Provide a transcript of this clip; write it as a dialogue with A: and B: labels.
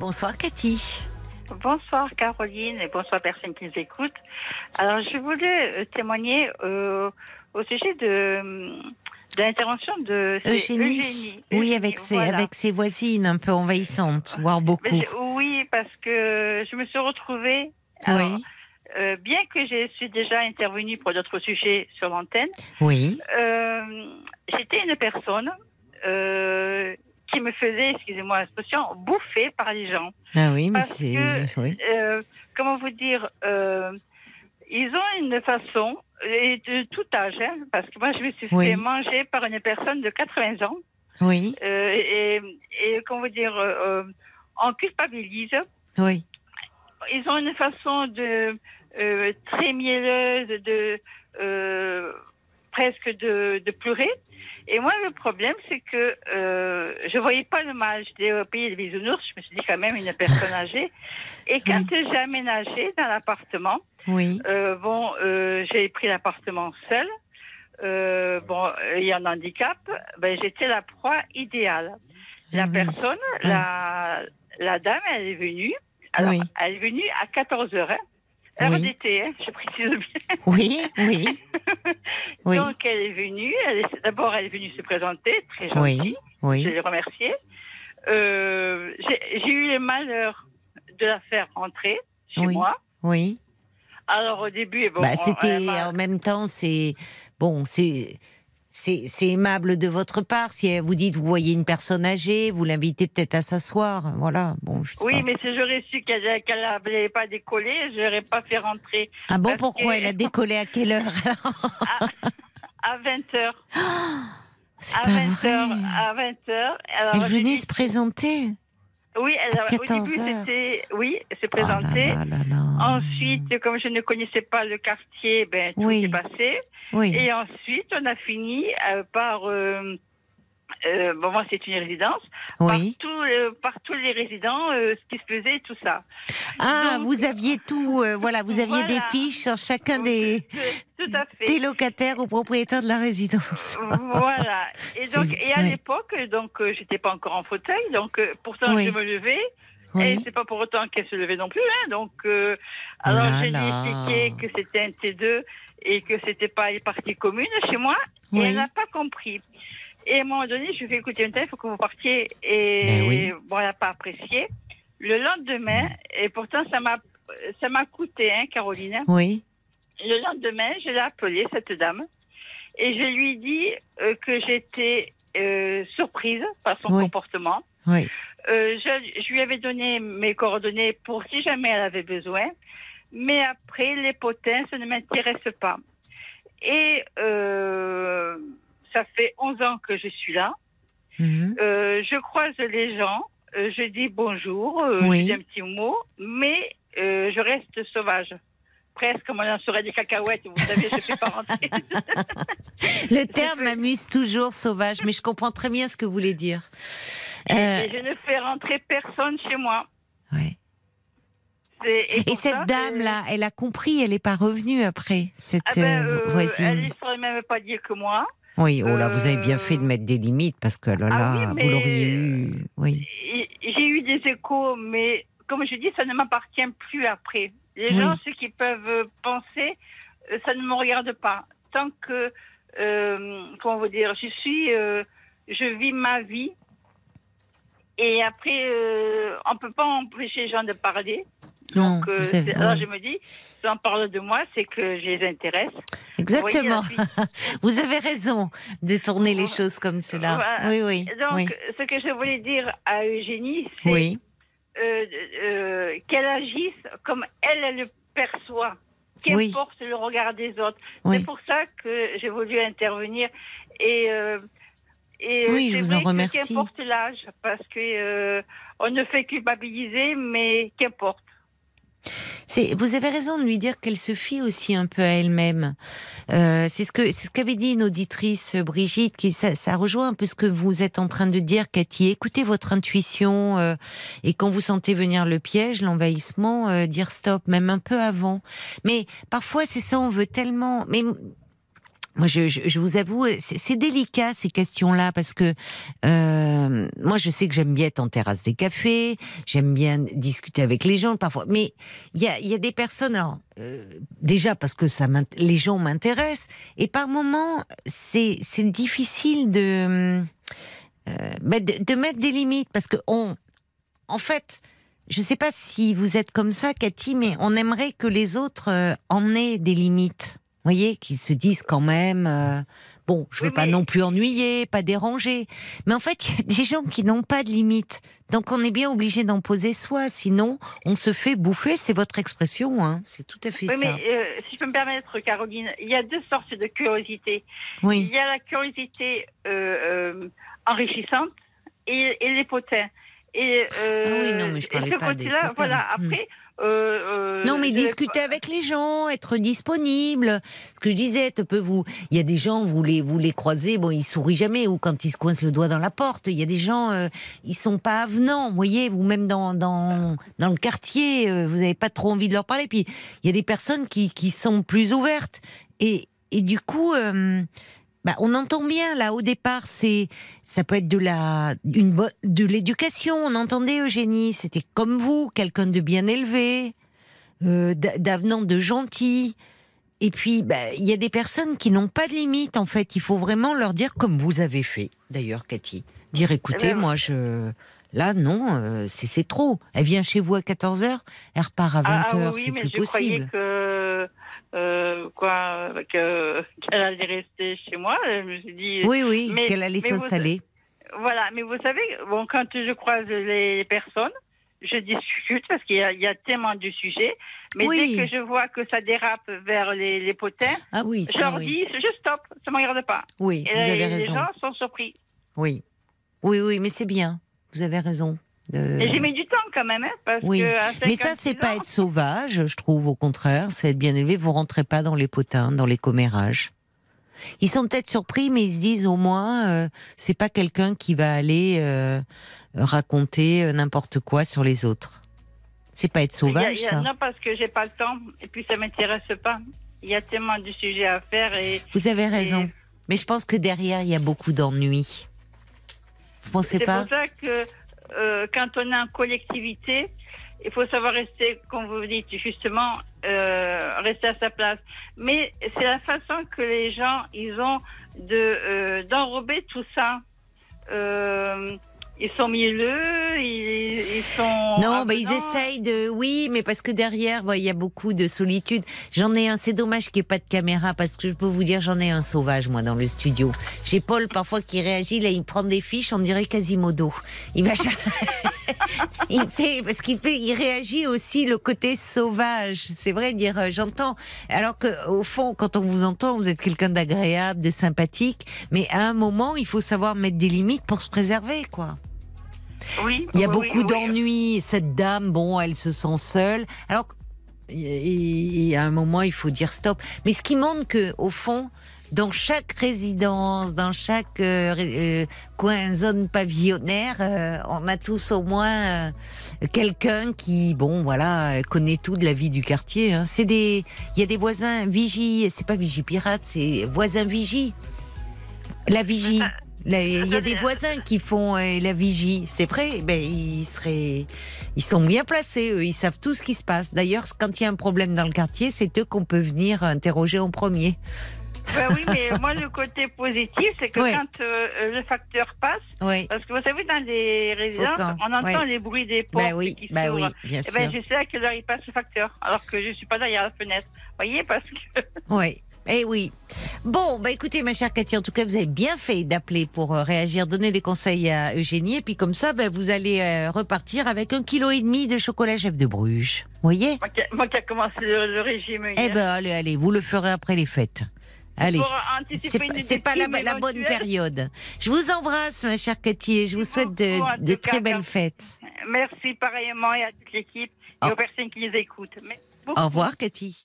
A: Bonsoir Cathy.
B: Bonsoir Caroline et bonsoir personne qui nous écoute. Alors je voulais euh, témoigner euh, au sujet de, de l'intervention de c'est
A: Eugénie.
B: Eugénie.
A: Oui, avec ses,
B: voilà.
A: avec ses voisines un peu envahissantes, voire beaucoup.
B: oui, parce que je me suis retrouvée. alors,
A: Oui,
B: euh, bien que je suis déjà intervenue pour d'autres sujets sur l'antenne,
A: oui,
B: euh, j'étais une personne euh, qui me faisait, excusez-moi l'expression, bouffer par les gens.
A: ah oui, mais c'est, oui,
B: euh, comment vous dire, euh, ils ont une façon, et de tout âge, hein, parce que moi je me suis
A: Oui.
B: fait manger par une personne de 80 ans,
A: oui,
B: euh, et, et comment vous dire, euh, euh, on culpabilise.
A: oui,
B: Ils ont une façon de euh, très mielleuse, de euh, presque de, de pleurer. Et moi, le problème, c'est que euh, je voyais pas le mal. J'étais au pays des bisounours. Je me suis dit quand même une personne âgée. Et quand j'ai aménagé dans l'appartement,
A: oui,
B: euh, bon, euh, j'ai pris l'appartement seul. Euh, bon, il y a un handicap. Ben, j'étais la proie idéale. La
A: Ah oui.
B: personne, la, la dame, elle est venue. Alors,
A: Oui.
B: elle est venue à 14 heures. Hein. Heure
A: Oui.
B: d'été, hein, je précise bien.
A: oui, oui, oui,
B: Donc, elle est venue. D'abord, elle est venue se présenter, très gentille.
A: oui,
B: Je
A: oui,
B: l'ai remerciée. Euh, j'ai eu le malheur de la faire rentrer chez
A: Oui.
B: moi.
A: oui.
B: Alors, au début, bon,
A: Bah, c'était en même temps, c'est bon, c'est. C'est aimable de votre part. Si vous dites, vous voyez une personne âgée, vous l'invitez peut-être à s'asseoir. Voilà. Bon, je sais
B: Oui,
A: pas.
B: mais si j'aurais su qu'elle n'avait pas décollé, je n'aurais pas fait rentrer
A: Ah bon, pourquoi
B: que-
A: elle a décollé à quelle heure alors?
B: À 20h.
A: C'est
B: À
A: pas
B: 20h.
A: vrai.
B: À 20h. Alors,
A: Elle venait
B: dit-
A: se présenter.
B: Oui, elle,
A: à
B: au début,
A: 14 heures.
B: c'était. Oui, elle s'est
A: Oh là
B: présentée.
A: là là là.
B: Ensuite, comme je ne connaissais pas le quartier, ben, tout
A: Oui.
B: est passé.
A: oui,
B: Et ensuite, on a fini euh, par. Euh, euh, bon, moi, c'est une résidence.
A: oui.
B: Par, tout, euh, par tous les résidents, euh, ce qui se faisait, tout ça.
A: Ah,
B: donc-
A: vous aviez tout. euh, voilà, vous aviez des fiches sur chacun des,
B: Tout à fait.
A: des locataires ou propriétaires de la résidence.
B: Voilà. Et donc, et à
A: oui.
B: l'époque, donc, j'étais pas encore en fauteuil, donc pourtant
A: Oui.
B: je me levais. Et
A: Oui.
B: c'est pas pour autant qu'elle se levait non plus, hein. Donc, euh, alors
A: là
B: je lui ai
A: là.
B: expliqué que c'était un T2 et que c'était pas les parties communes chez moi. Et elle n'a pas compris. Et à un moment donné, je lui ai fait écouter un tel, il faut que vous partiez. Et
A: Ben oui.
B: bon, elle n'a pas apprécié. Le lendemain, et pourtant ça m'a, ça m'a coûté, hein, Caroline.
A: Oui,
B: Le lendemain, je l'ai appelée, cette dame, et je lui ai dit euh, que j'étais euh, surprise par son
A: Oui.
B: comportement.
A: oui,
B: Euh, je, je lui avais donné mes coordonnées pour si jamais elle avait besoin, mais après, les potins, ça ne m'intéresse pas. Et euh, ça fait 11 ans que je suis là.
A: Mhm.
B: Euh, je croise les gens, euh, je dis bonjour, euh,
A: Oui.
B: je dis un petit mot, mais euh, je reste sauvage. Presque comme on en serait des cacahuètes, vous savez, je ne fais pas rentrer.
A: Le terme m'amuse toujours, sauvage, mais je comprends très bien ce que vous voulez dire.
B: Et je ne fais rentrer personne chez moi.
A: ouais. Et cette dame-là, elle a compris, elle n'est pas revenue après, cette
B: Ah ben,
A: voisine.
B: elle ne saurait même pas dire que moi.
A: Oui, oh là, vous avez bien fait de
B: euh,
A: mettre des limites parce que là,
B: Ah oui,
A: vous l'auriez eu. Oui,
B: J'ai eu des échos, mais comme je dis, ça ne m'appartient plus après. Les
A: Oui.
B: gens, ceux qui peuvent penser, euh, ça ne me regarde pas. Tant que, euh, comment vous dire, je suis, euh, je vis ma vie. Et après, euh, on peut pas empêcher les gens de parler.
A: Non,
B: Donc, euh, alors
A: oui.
B: je me dis, si on parle de moi, c'est que je les intéresse.
A: Exactement.
B: Vous voyez,
A: avez raison de tourner les choses comme cela.
B: Voilà.
A: Oui, oui.
B: Donc,
A: oui.
B: ce que je voulais dire à Eugénie, c'est
A: oui.
B: euh, euh, qu'elle agisse comme elle, elle le perçoit. Qu'importe le regard des autres. C'est pour ça que j'ai voulu intervenir. Et, et
A: Oui, je vous
B: vrai
A: en remercie.
B: Qu'importe l'âge, parce que on ne fait culpabiliser, mais qu'importe.
A: Vous avez raison de lui dire qu'elle se fie aussi un peu à elle-même. Euh, c'est ce que c'est ce qu'avait dit une auditrice Brigitte, qui ça, ça rejoint un peu ce que vous êtes en train de dire, Cathy. Écoutez votre intuition euh, et quand vous sentez venir le piège, l'envahissement, euh, dire stop, même un peu avant. Mais parfois c'est ça, on veut tellement. Mais moi, je, vous avoue, c'est délicat ces questions-là parce que euh, moi, je sais que j'aime bien être en terrasse des cafés, j'aime bien discuter avec les gens parfois, mais il y a, des personnes, euh, déjà parce que les gens m'intéressent, et par moments, c'est difficile de, euh, de, de mettre des limites parce que en fait, je ne sais pas si vous êtes comme ça, Cathy, mais on aimerait que les autres en aient des limites voyez, qu'ils se disent quand même, euh, bon, je veux pas non plus ennuyer, pas déranger. Mais en fait, il y a des gens qui n'ont pas de limite. Donc on est bien obligé d'en poser soi, sinon on se fait bouffer, c'est votre expression, hein. c'est tout à fait
B: oui,
A: ça.
B: Mais euh, si je peux me permettre, Caroline, il y a deux sortes de curiosité.
A: Oui.
B: Il y a la curiosité euh, enrichissante et, et les potins. Et,
A: ah oui, non, mais je parlais pas des potins.
B: Voilà,
A: hmm.
B: après, euh,
A: euh, non, mais discuter avec les gens, être disponible. Ce que je disais, peut vous, il y a des gens, vous les, vous les croisez, bon, ils sourient jamais, ou quand ils se coincent le doigt dans la porte. Il y a des gens, euh, ils sont pas avenants, vous voyez, vous même dans dans dans le quartier, euh, vous n'avez pas trop envie de leur parler. Puis il y a des personnes qui qui sont plus ouvertes. Et et du coup, bah, on entend bien là au départ, c'est ça peut être de la une de l'éducation. On entendait Eugénie, c'était comme vous, quelqu'un de bien élevé, euh, d'avenant, de gentil. Et puis, bah, il y a des personnes qui n'ont pas de limite en fait. Il faut vraiment leur dire comme vous avez fait, d'ailleurs, Cathy. Dire écoutez, eh ben, moi je Là, non, euh, c'est trop. Elle vient chez vous à 14h, elle repart à 20h, ah, ah oui, c'est plus je possible.
B: que, euh, quoi, qu'elle allait rester chez moi. Je me suis dit.
A: Oui, oui, qu'elle allait s'installer.
B: Voilà, mais vous savez, bon, quand je croise les personnes, je discute parce qu'il y, a tellement de sujets. Mais dès que je vois que ça dérape vers les, les potins,
A: ah oui,
B: je leur dis, je stoppe, ça ne me regarde pas.
A: Oui, vous avez raison.
B: Les gens sont surpris.
A: Oui, oui, oui, mais c'est bien. Vous avez raison.
B: J'ai mis du temps quand même, hein, parce
A: oui.
B: que
A: mais ça, c'est pas être sauvage, je trouve. Au contraire, c'est être bien élevé. Vous rentrez pas dans les potins, dans les commérages. Ils sont peut-être surpris, mais ils se disent au moins, euh, c'est pas quelqu'un qui va aller euh, raconter euh, n'importe quoi sur les autres. C'est pas être sauvage, ça.
B: Non, parce que j'ai pas le temps, et puis ça m'intéresse pas. Il y a tellement de sujets à faire et.
A: Vous avez raison. Mais je pense que derrière, il y a beaucoup d'ennuis. Vous pensez pas
B: C'est pour ça que euh, quand on est en collectivité, il faut savoir rester, comme vous dites justement, euh, rester à sa place. Mais c'est la façon que les gens, ils ont de euh, d'enrober tout ça. Ils sont mielleux, ils, ils sont.
A: Non, bah, ils essayent de. Oui, mais parce que derrière, il y a beaucoup de solitude. J'en ai un. C'est dommage qu'il n'y ait pas de caméra parce que je peux vous dire, j'en ai un sauvage moi dans le studio. J'ai Paul parfois qui réagit. Là, il prend des fiches. On dirait Quasimodo. Il va. il fait parce qu'il fait. Il réagit aussi le côté sauvage. C'est vrai dire. Euh, j'entends. Alors que au fond, quand on vous entend, vous êtes quelqu'un d'agréable, de sympathique. Mais à un moment, il faut savoir mettre des limites pour se préserver, quoi. Il y a beaucoup d'ennuis. Cette dame, bon, elle se sent seule. Alors, et, à un moment, il faut dire stop. Mais ce qui montre que, au fond, dans chaque résidence, dans chaque euh, euh, coin, zone pavillonnaire, euh, on a tous au moins quelqu'un qui, bon, voilà, connaît tout de la vie du quartier. Hein. C'est des, il y a des voisins vigie. C'est pas vigie pirate, c'est voisins vigie. La vigie. Il y a des voisins qui font euh, la vigie, c'est vrai. Ben ils seraient, ils sont bien placés. Eux, ils savent tout ce qui se passe. D'ailleurs, quand il y a un problème dans le quartier, c'est eux qu'on peut venir interroger en premier.
B: Ben oui, mais moi, le côté positif, c'est que quand euh, le facteur passe, parce que vous savez, dans les résidences, on entend les bruits des portes
A: ben oui,
B: qui
A: ben oui, bien
B: eh ben, je sais à quelle heure il passe le facteur, alors que je suis pas derrière la fenêtre. Vous voyez, parce que.
A: Oui. Eh oui. Bon, bah écoutez, ma chère Cathy, en tout cas, vous avez bien fait d'appeler pour euh, réagir, donner des conseils à Eugénie, et puis comme ça, bah, vous allez euh, repartir avec un kilo et demi de chocolat chef de Bruges. Vous voyez?
B: Moi qui ai commencé le, régime.
A: Eh ben, allez, allez, vous le ferez après les fêtes. Allez, c'est pas, la, la, bonne période. Je vous embrasse, ma chère Cathy, et je vous souhaite de, très belles fêtes.
B: Merci pareillement et à toute l'équipe et aux personnes qui les écoutent.
A: Au revoir, Cathy.